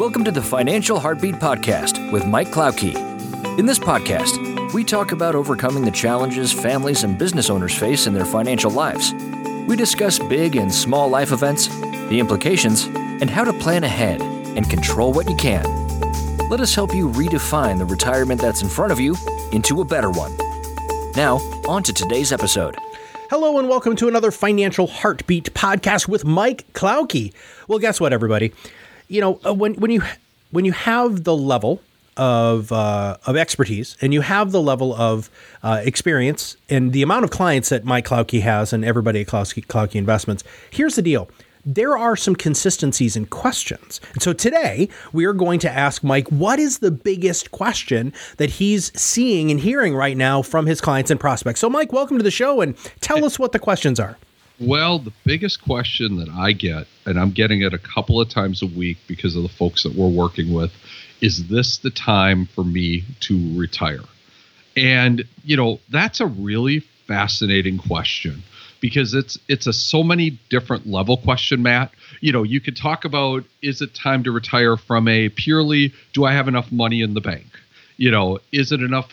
Welcome to the Financial Heartbeat Podcast with Mike Klauke. In this podcast, we talk about overcoming the challenges families and business owners face in their financial lives. We discuss big and small life events, the implications, and how to plan ahead and control what you can. Let us help you redefine the retirement that's in front of you into a better one. Now, on to today's episode. Hello and welcome to another Financial Heartbeat podcast with Mike Klauke. Well, guess what, everybody? You know, uh, when when you when you have the level of uh, of expertise and you have the level of uh, experience and the amount of clients that Mike Klauke has and everybody at Klauke, Klauke Investments, here's the deal there are some consistencies in questions. And so today we are going to ask Mike what is the biggest question that he's seeing and hearing right now from his clients and prospects. So, Mike, welcome to the show and tell us what the questions are. Well, the biggest question that I get, and I'm getting it a couple of times a week because of the folks that we're working with, is this the time for me to retire? And, you know, that's a really fascinating question because it's it's a so many different level question matt. You know you could talk about is it time to retire from a purely do i have enough money in the bank? You know is it enough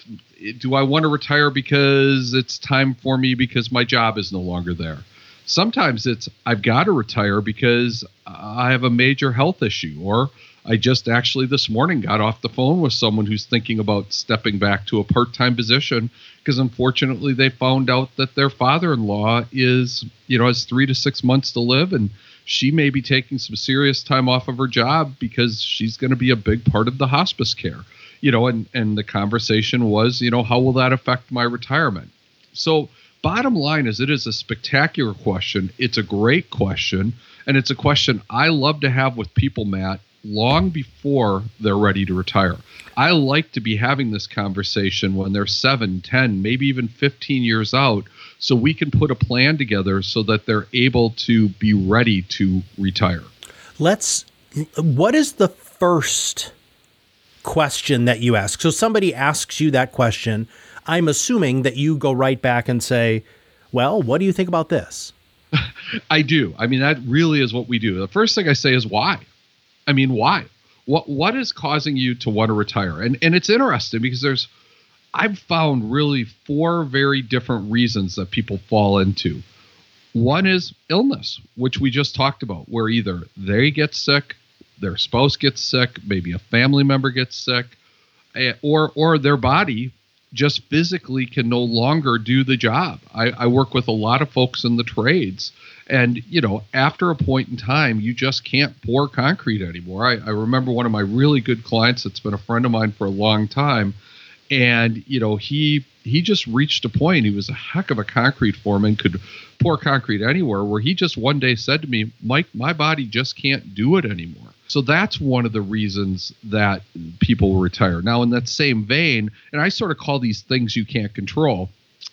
do i want to retire because it's time for me because my job is no longer there sometimes it's i've got to retire because i have a major health issue or I just actually this morning got off the phone with someone who's thinking about stepping back to a part time position because unfortunately they found out that their father in law is, you know, has three to six months to live and she may be taking some serious time off of her job because she's going to be a big part of the hospice care. You know, and, and the conversation was, you know, how will that affect my retirement? So, bottom line is, it is a spectacular question. It's a great question. And it's a question I love to have with people, Matt, long before they're ready to retire. I like to be having this conversation when they're 7, 10, maybe even 15 years out so we can put a plan together so that they're able to be ready to retire. Let's what is the first question that you ask? So somebody asks you that question, I'm assuming that you go right back and say, "Well, what do you think about this?" I do. I mean, that really is what we do. The first thing I say is why. I mean, why? What what is causing you to want to retire? And and it's interesting because there's I've found really four very different reasons that people fall into. One is illness, which we just talked about, where either they get sick, their spouse gets sick, maybe a family member gets sick, eh, or or their body just physically can no longer do the job. I, I work with a lot of folks in the trades and, you know, after a point in time, you just can't pour concrete anymore. I, I remember one of my really good clients that's been a friend of mine for a long time. And, you know, he he just reached a point. He was a heck of a concrete foreman, could pour concrete anywhere, where he just one day said to me, Mike, my body just can't do it anymore. So that's one of the reasons that people retire. Now, in that same vein, and I sort of call these things you can't control,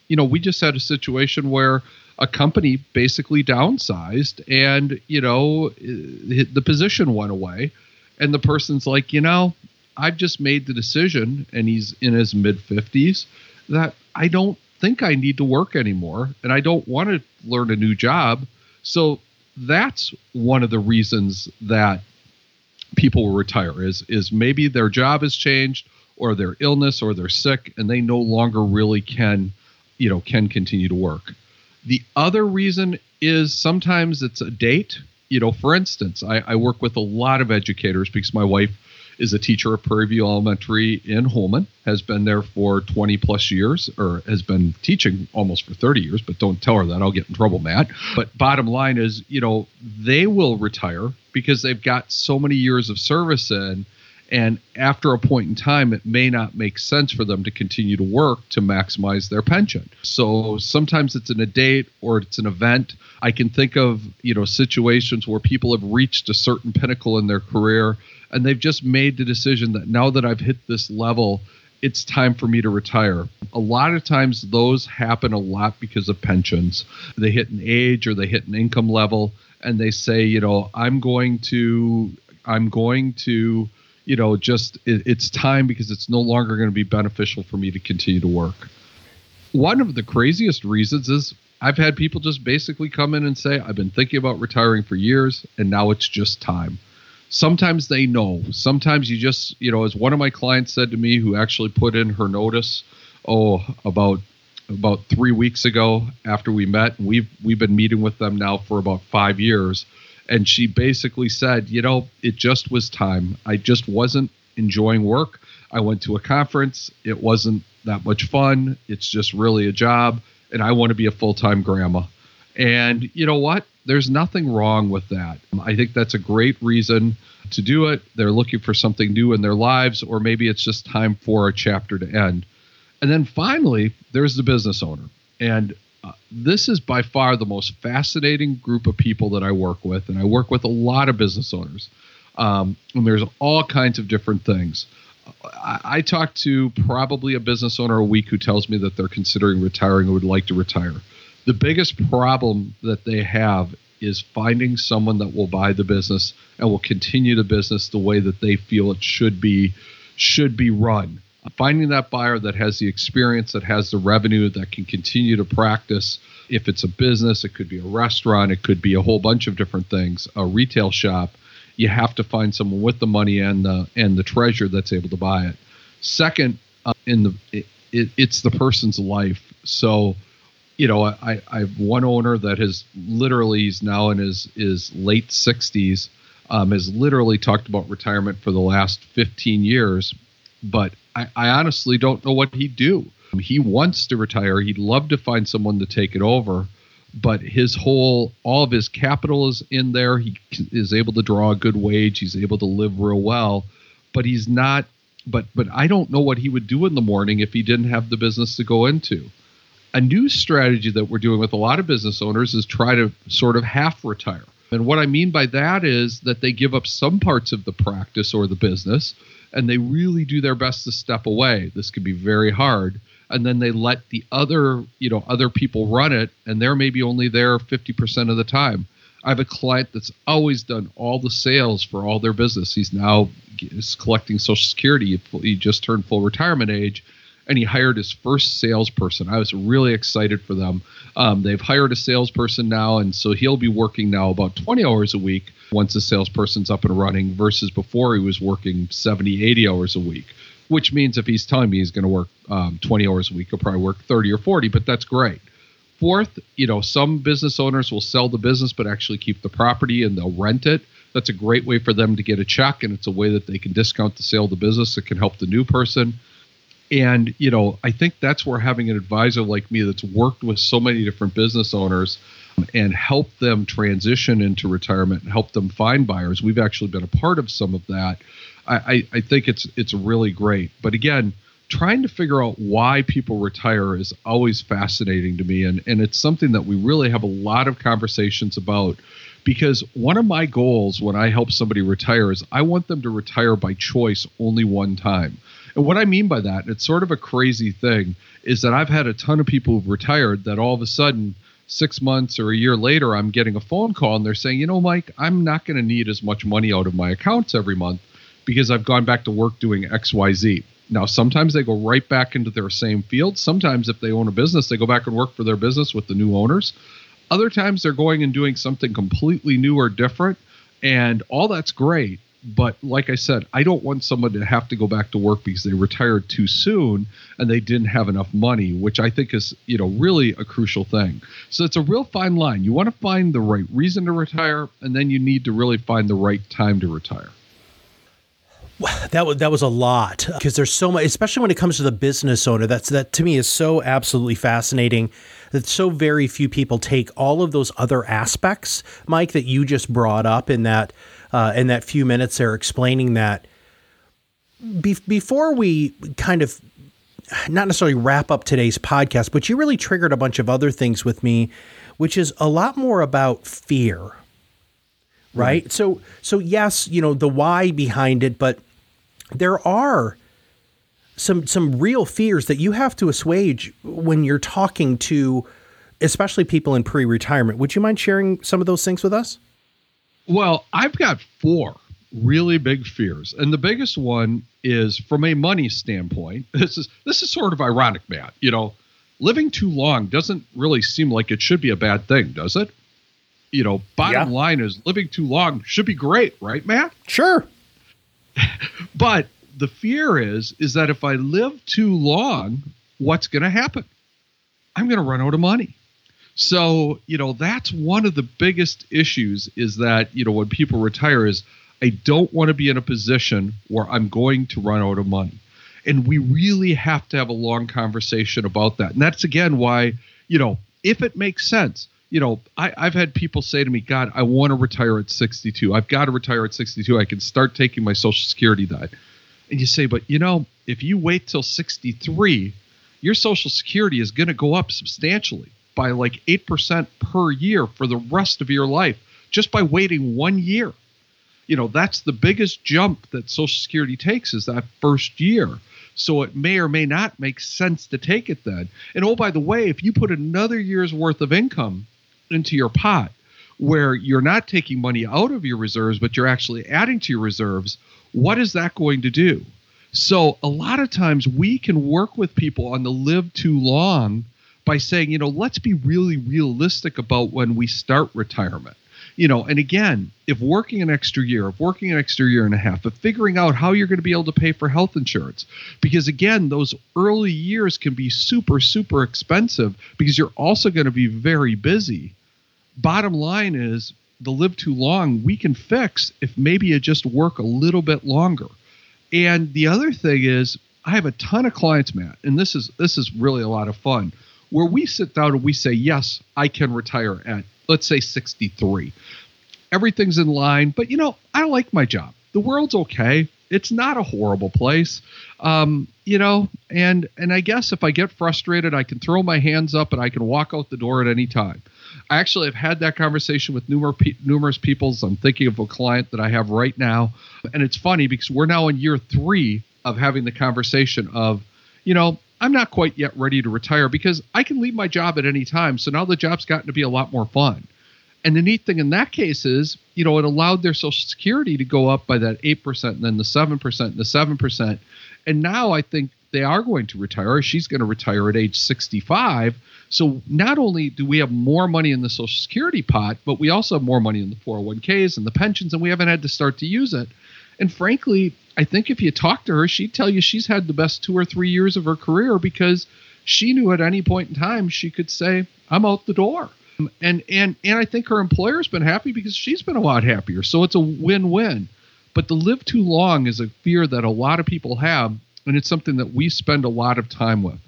you know, we just had a situation where a company basically downsized and you know eh, the position went away and the person's like you know i've just made the decision and he's in his mid 50s that i don't think i need to work anymore and i don't want to learn a new job so that's one of the reasons that people will retire is is maybe their job has changed or their illness or they're sick and they no longer really can you know can continue to work the other reason is sometimes it's a date. You know, for instance, I, I work with a lot of educators because my wife is a teacher at Prairie View Elementary in Holmen, has been there for 20 plus years, or has been teaching almost for 30 years, but don't tell her that. I'll get in trouble, Matt. But bottom line is, you know, they will retire because they've got so many years of service in and after a point in time, it may not make sense for them to continue to work to maximize their pension. So sometimes it's in a date or it's an event. I can think of, you know, situations where people have reached a certain pinnacle in their career and they've just made the decision that now that I've hit this level, it's time for me to retire. A lot of times those happen a lot because of pensions. They hit an age or they hit an income level and they say, you know, I'm going to I'm going to you know, just it, it's time because it's no longer going to be beneficial for me to continue to work. One of the craziest reasons is I've had people just basically come in and say, I've been thinking about retiring for years and now it's just time. sometimes they know. Sometimes you just, you know, as one of my clients said to me who actually put in her notice, oh, about about three weeks ago after we met. We've we've been meeting with them now for about five years. And she basically said, you know, it just was time. I just wasn't enjoying work. I went to a conference. It wasn't that much fun. It's just really a job. And I want to be a full time grandma. And you know what? There's nothing wrong with that. I think that's a great reason to do it. They're looking for something new in their lives, or maybe it's just time for a chapter to end. And then finally, there's the business owner. And uh, this is by far the most fascinating group of people that I work with. And I work with a lot of business owners. Um, and there's all kinds of different things. I, I talk to probably a business owner a week who tells me that they're considering retiring or would like to retire. The biggest problem that they have is finding someone that will buy the business and will continue the business the way that they feel it should be should be run finding that buyer that has the experience, that has the revenue, that can continue to practice. If it's a business, it could be a restaurant, it could be a whole bunch of different things, a retail shop. You have to find someone with the money and the and the treasure that's able to buy it. Second, uh, in the it, it, it's the person's life. So, you know, I, I have one owner that has literally he's now in his his late 60s, um, has literally talked about retirement for the last 15 years, but I, I honestly don't know what he'd do. He wants to retire. He'd love to find someone to take it over, but his whole, all of his capital is in there. He is able to draw a good wage. He's able to live real well, but he's not. But but I don't know what he would do in the morning if he didn't have the business to go into. A new strategy that we're doing with a lot of business owners is try to sort of half retire. And what I mean by that is that they give up some parts of the practice or the business and they really do their best to step away. This can be very hard. And then they let the other, you know, other people run it, and they're maybe only there 50% of the time. I have a client that's always done all the sales for all their business. He's now is collecting Social Security. He just turned full retirement age, and he hired his first salesperson. I was really excited for them. Um, they've hired a salesperson now, and so he'll be working now about 20 hours a week once the salesperson's up and running versus before he was working 70, 80 hours a week. Which means if he's telling me he's going to work um, 20 hours a week, he'll probably work 30 or 40, but that's great. Fourth, you know, some business owners will sell the business but actually keep the property and they'll rent it. That's a great way for them to get a check, and it's a way that they can discount the sale of the business. It can help the new person and you know i think that's where having an advisor like me that's worked with so many different business owners um, and helped them transition into retirement and help them find buyers we've actually been a part of some of that. I, I, I think it's it's really great. But again trying to figure out why people retire is always fascinating to me. And, and it's something that we really have a lot of conversations about because one of my goals when i help somebody retire is i want them to retire by choice only one time and what I mean by that, it's sort of a crazy thing, is that I've had a ton of people who've retired that all of a sudden, six months or a year later, I'm getting a phone call and they're saying, you know, Mike, I'm not going to need as much money out of my accounts every month because I've gone back to work doing XYZ. Now, sometimes they go right back into their same field. Sometimes, if they own a business, they go back and work for their business with the new owners. Other times, they're going and doing something completely new or different. And all that's great but like I said, I don't want someone to have to go back to work because they retired too soon and they didn't have enough money, which I think is, you know, really a crucial thing. So it's a real fine line. You want to find the right reason to retire, and then you need to really find the right time to retire. That was that was a lot because there's so much, especially when it comes to the business owner. That's that to me is so absolutely fascinating. That so very few people take all of those other aspects, Mike, that you just brought up in that uh, in that few minutes there explaining that. Be- before we kind of not necessarily wrap up today's podcast, but you really triggered a bunch of other things with me, which is a lot more about fear. Right? right? So so yes, you know, the why behind it, but there are some some real fears that you have to assuage when you're talking to especially people in pre-retirement. Would you mind sharing some of those things with us? Well, I've got four really big fears, and the biggest one is from a money standpoint. This is this is sort of ironic, Matt. You know, living too long doesn't really seem like it should be a bad thing, does it? You know, bottom Yeah. line is living too long should be great, right, Matt? Sure. But the fear is is that if I live too long, what's going to happen? I'm going to run out of money. So, you know, that's one of the biggest issues is that, you know, when people retire is I don't want to be in a position where I'm going to run out of money. And we really have to have a long conversation about that. And that's again why, you know, if it makes sense, you know, I, I've had people say to me, God, I want to retire at 62. I've got to retire at 62. I can start taking my Social Security then. And you say, but you know, if you wait till 63, your Social Security is going to go up substantially by like 8% per year for the rest of your life just by waiting one year. You know, that's the biggest jump that Social Security takes is that first year. So it may or may not make sense to take it then. And oh, by the way, if you put another year's worth of income into your pot where you're not taking money out of your reserves, but you're actually adding to your reserves, what is that going to do? So a lot of times we can work with people on the live too long by saying, you know, let's be really realistic about when we start retirement. You know, and again, if working an extra year, if working an extra year and a half, if figuring out how you're going to be able to pay for health insurance, because again, those early years can be super, super expensive because you're also going to be very busy. Bottom line is the live too long we can fix if maybe you just work a little bit longer. And the other thing is, I have a ton of clients, Matt, and this is this is really a lot of fun, where we sit down and we say, yes, I can retire at let's say 63. Everything's in line, but you know, I like my job. The world's okay. It's not a horrible place, um, you know. And and I guess if I get frustrated, I can throw my hands up and I can walk out the door at any time. I actually have had that conversation with numerous numerous people. I'm thinking of a client that I have right now, and it's funny because we're now in year three of having the conversation of, you know, I'm not quite yet ready to retire because I can leave my job at any time. So now the job's gotten to be a lot more fun. And the neat thing in that case is, you know, it allowed their Social Security to go up by that 8% and then the 7% and the 7%. And now I think they are going to retire. She's going to retire at age 65. So not only do we have more money in the Social Security pot, but we also have more money in the 401ks and the pensions, and we haven't had to start to use it. And frankly, I think if you talk to her, she'd tell you she's had the best two or three years of her career because she knew at any point in time she could say, I'm out the door. And and and I think her employer's been happy because she's been a lot happier. So it's a win-win. But to live too long is a fear that a lot of people have, and it's something that we spend a lot of time with.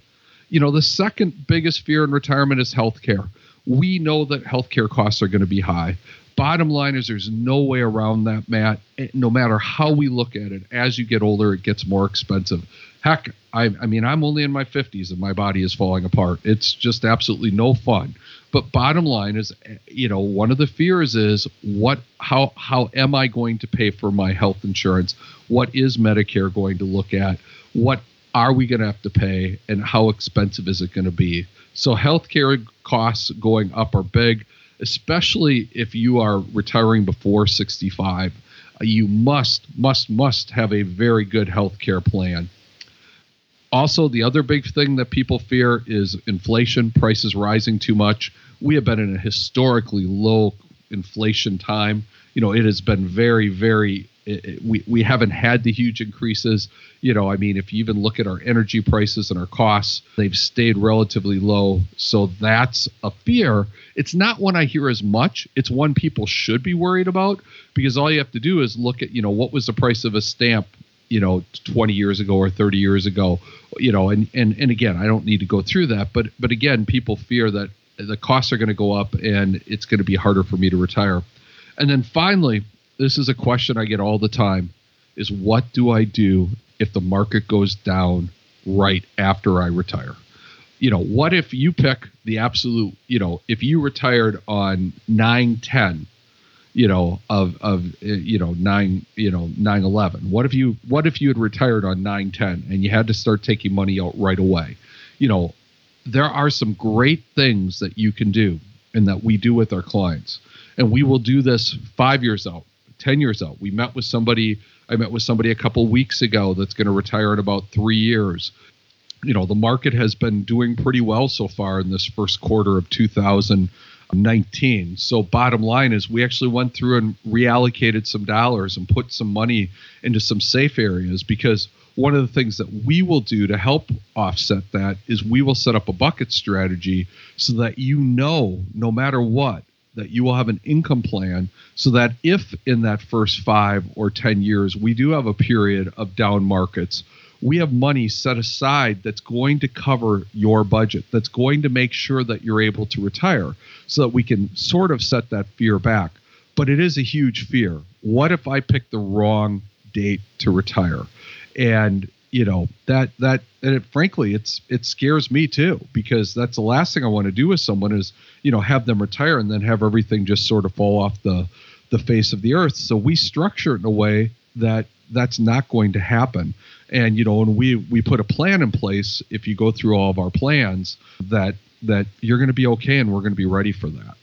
You know, the second biggest fear in retirement is healthcare. We know that healthcare costs are going to be high. Bottom line is there's no way around that, Matt. No matter how we look at it, as you get older, it gets more expensive. Heck, I, I mean, I'm only in my 50s and my body is falling apart. It's just absolutely no fun. But bottom line is, you know, one of the fears is what, how, how am I going to pay for my health insurance? What is Medicare going to look at? What are we going to have to pay, and how expensive is it going to be? So healthcare costs going up are big especially if you are retiring before 65 uh, you must must must have a very good health care plan. Also the other big thing that people fear is inflation prices rising too much. We have been in a historically low inflation time. You know it has been very very it, we, we haven't had the huge increases. You know, I mean, if you even look at our energy prices and our costs, they've stayed relatively low. So that's a fear. It's not one I hear as much. It's one people should be worried about because all you have to do is look at, you know, what was the price of a stamp you know 20 years ago or 30 years ago you know and and and again i don't need to go through that but but again people fear that the costs are going to go up and it's going to be harder for me to retire and then finally this is a question I get all the time is what do I do if the market goes down right after I retire? You know, what if you pick the absolute, you know, if you retired on 910, you know, of of eh, you know, 9, you know, 911. What if you what if you had retired on 910 and you had to start taking money out right away? You know, there are some great things that you can do and that we do with our clients. And we will do this 5 years out, 10 years out. We met with somebody, I met with somebody a couple weeks ago that's going to retire in about three years. You know, the market has been doing pretty well so far in this first quarter of 2019. So, bottom line is, we actually went through and reallocated some dollars and put some money into some safe areas because one of the things that we will do to help offset that is we will set up a bucket strategy so that you know, no matter what, that you will have an income plan so that if in that first five or 10 years we do have a period of down markets, we have money set aside that's going to cover your budget, that's going to make sure that you're able to retire so that we can sort of set that fear back. But it is a huge fear. What if I pick the wrong date to retire? And you know that that and it, frankly it's it scares me too because that's the last thing I want to do with someone is you know have them retire and then have everything just sort of fall off the the face of the earth. So we structure it in a way that that's not going to happen. And you know, when we we put a plan in place, if you go through all of our plans, that that you're going to be okay, and we're going to be ready for that.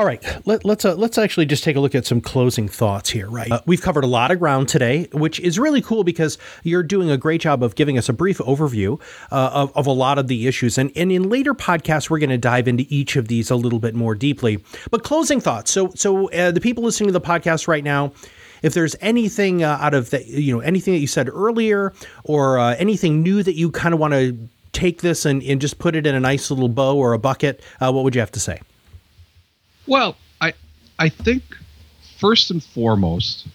All right, Let, let's uh, let's actually just take a look at some closing thoughts here. Right, uh, we've covered a lot of ground today, which is really cool because you're doing a great job of giving us a brief overview uh, of, of a lot of the issues. And, and in later podcasts, we're going to dive into each of these a little bit more deeply. But closing thoughts. So so uh, the people listening to the podcast right now if there's anything uh, out of the, you know, anything that you said earlier or uh, anything new that you kind of want to take this and, and just put it in a nice little bow or a bucket, uh, what would you have to say? Well, I I think first and foremost,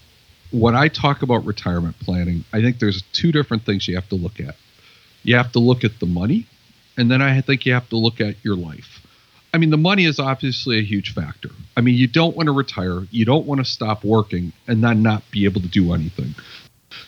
when I talk about retirement planning, I think there's two different things you have to look at. You have to look at the money, and then I think you have to look at your life. I mean, the money is obviously a huge factor. I mean, you don't want to retire, you don't want to stop working and then not be able to do anything.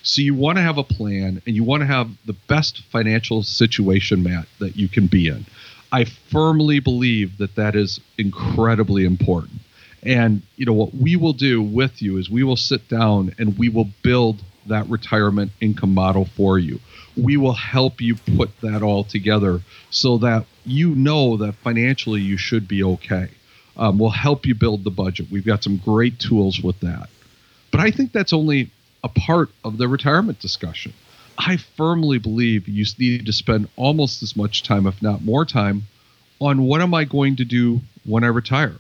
So you want to have a plan and you want to have the best financial situation, Matt, that you can be in. I firmly believe that that is incredibly important. And you know what we will do with you is we will sit down and we will build that retirement income model for you. We will help you put that all together so that you know that financially you should be okay. Um, we'll help you build the budget. We've got some great tools with that. But I think that's only a part of the retirement discussion. I firmly believe you need to spend almost as much time, if not more time, on what am I going to do when I retire.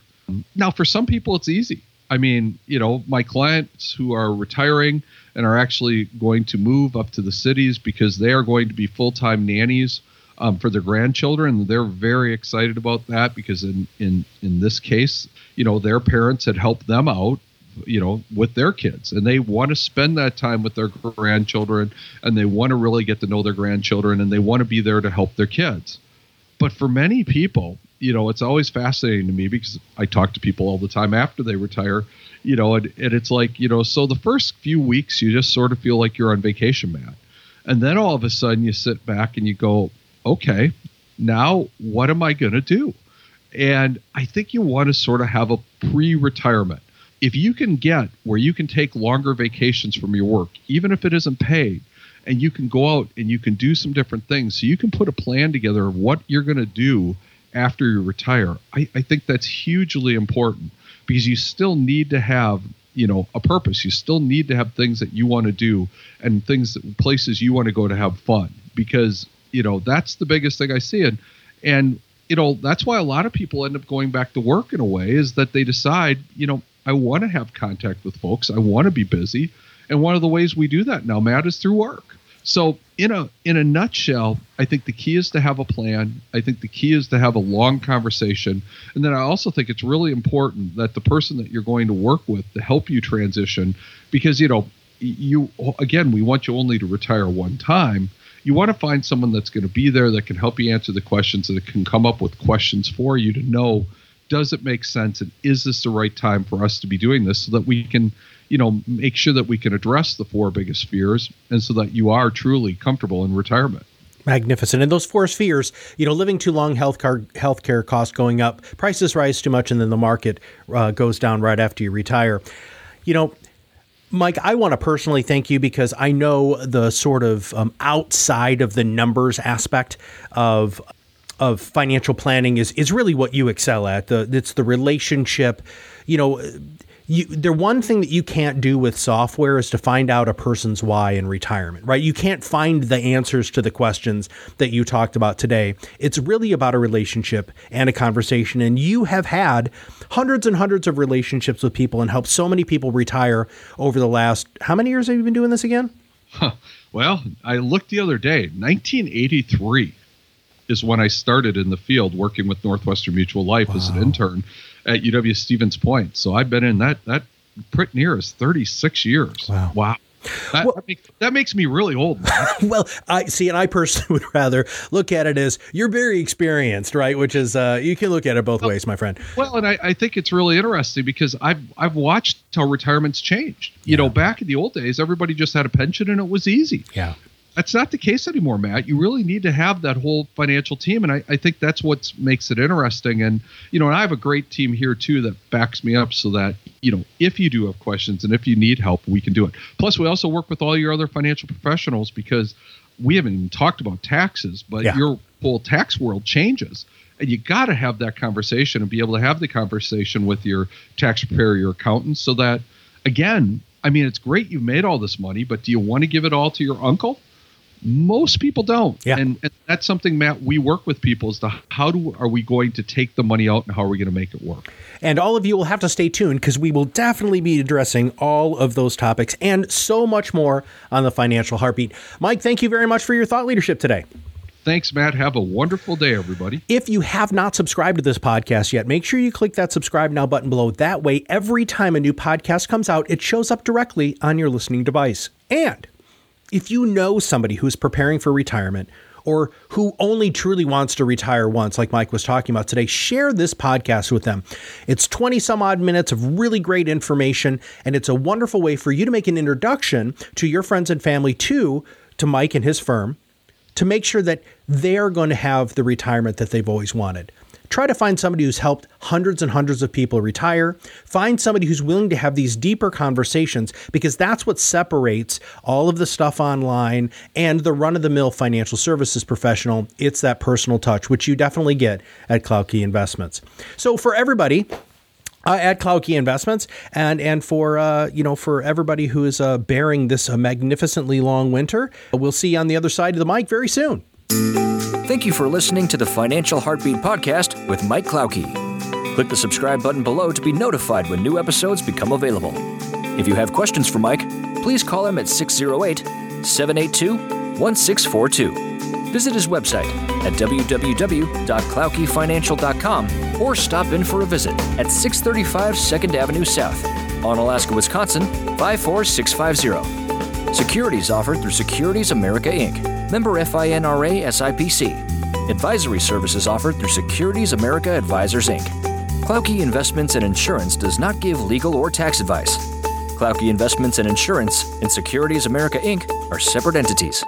Now, for some people, it's easy. I mean, you know, my clients who are retiring and are actually going to move up to the cities because they are going to be full time nannies um, for their grandchildren. They're very excited about that because in in in this case, you know, their parents had helped them out you know with their kids. And they want to spend that time with their grandchildren and they want to really get to know their grandchildren and they want to be there to help their kids. But for many people you know it's always fascinating to me because i talk to people all the time after they retire you know and, and it's like you know so the first few weeks you just sort of feel like you're on vacation Matt. And then all of a sudden you sit back and you go okay now what am i going to do? And i think you want to sort of have a pre-retirement if you can get where you can take longer vacations from your work, even if it isn't paid, and you can go out and you can do some different things, so you can put a plan together of what you're going to do after you retire, I, I think that's hugely important because you still need to have you know a purpose. You still need to have things that you want to do and things that, places you want to go to have fun because you know that's the biggest thing i see. And and you know that's why a lot of people end up going back to work in a way is that they decide you know I want to have contact with folks. I want to be busy. And one of the ways we do that now, Matt, is through work. So in a in a nutshell, I think the key is to have a plan. I think the key is to have a long conversation. And then I also think it's really important that the person that you're going to work with to help you transition because you know, you again, we want you only to retire one time. You want to find someone that's going to be there that can help you answer the questions that can come up with questions for you to know does it make sense and is this the right time for us to be doing this so that we can you know make sure that we can address the four biggest fears and so that you are truly comfortable in retirement? Magnificent. And those four spheres you know living too long health care healthcare costs going up prices rise too much and then the market uh, goes down right after you retire. You know Mike, I want to personally thank you because I know the sort of um, outside of the numbers aspect of of financial planning is is really what you excel at. The it's the relationship, you know, you the one thing that you can't do with software is to find out a person's why in retirement, right? You can't find the answers to the questions that you talked about today. It's really about a relationship and a conversation and you have had hundreds and hundreds of relationships with people and helped so many people retire over the last how many years have you been doing this again? Huh. Well, I looked the other day, 1983 is when I started in the field working with Northwestern Mutual Life wow. as an intern at UW Stevens Point. So I've been in that that pretty near as 36 years. Wow. Wow. That, well, that, make, that, makes me really old. well, I see, and I personally would rather look at it as you're very experienced, right? Which is uh, you can look at it both well, ways, my friend. Well, and I, I, think it's really interesting because I've I've watched how retirements changed. You yeah. know, back in the old days, everybody just had a pension and it was easy. Yeah that's not the case anymore, Matt. You really need to have that whole financial team, and I, I think that's what makes it interesting. And you know, and I have a great team here too that backs me up, so that you know, if you do have questions and if you need help, we can do it. Plus, we also work with all your other financial professionals because we haven't even talked about taxes, but yeah. your whole tax world changes. And you got to have that conversation and be able to have the conversation with your tax preparer, your accountant, so that, again, I mean, it's great you've made all this money, but do you want to give it all to your uncle? Most people don't. Yeah. And, and, that's something, Matt, we work with people as to how do are we going to take the money out and how are we going to make it work? And all of you will have to stay tuned because we will definitely be addressing all of those topics and so much more on the financial heartbeat. Mike, thank you very much for your thought leadership today. Thanks, Matt. Have a wonderful day, everybody. If you have not subscribed to this podcast yet, make sure you click that subscribe now button below. That way, every time a new podcast comes out, it shows up directly on your listening device. And if you know somebody who's preparing for retirement or who only truly wants to retire once, like Mike was talking about today, share this podcast with them. It's 20 some odd minutes of really great information, and it's a wonderful way for you to make an introduction to your friends and family too, to Mike and his firm to make sure that they're going to have the retirement that they've always wanted. Try to find somebody who's helped hundreds and hundreds of people retire. Find somebody who's willing to have these deeper conversations because that's what separates all of the stuff online and the run of the mill financial services professional. It's that personal touch, which you definitely get at Klauke Investments. So for everybody, uh, at Klauke Investments, and and for uh, you know for everybody who is uh, bearing this magnificently long winter, we'll see you on the other side of the mic very soon. Thank you for listening to the Financial Heartbeat Podcast with Mike Klauke. Click the subscribe button below to be notified when new episodes become available. If you have questions for Mike, please call him at 608 782 1642. Visit his website at www.klaukefinancial.com or stop in for a visit at 635 2nd Avenue South, Onalaska, Wisconsin 54650. Securities offered through Securities America Inc Member FINRA SIPC. Advisory services offered through Securities America Advisors Inc. Klauke Investments and Insurance does not give legal or tax advice. Klauke Investments and Insurance and Securities America Inc. are separate entities.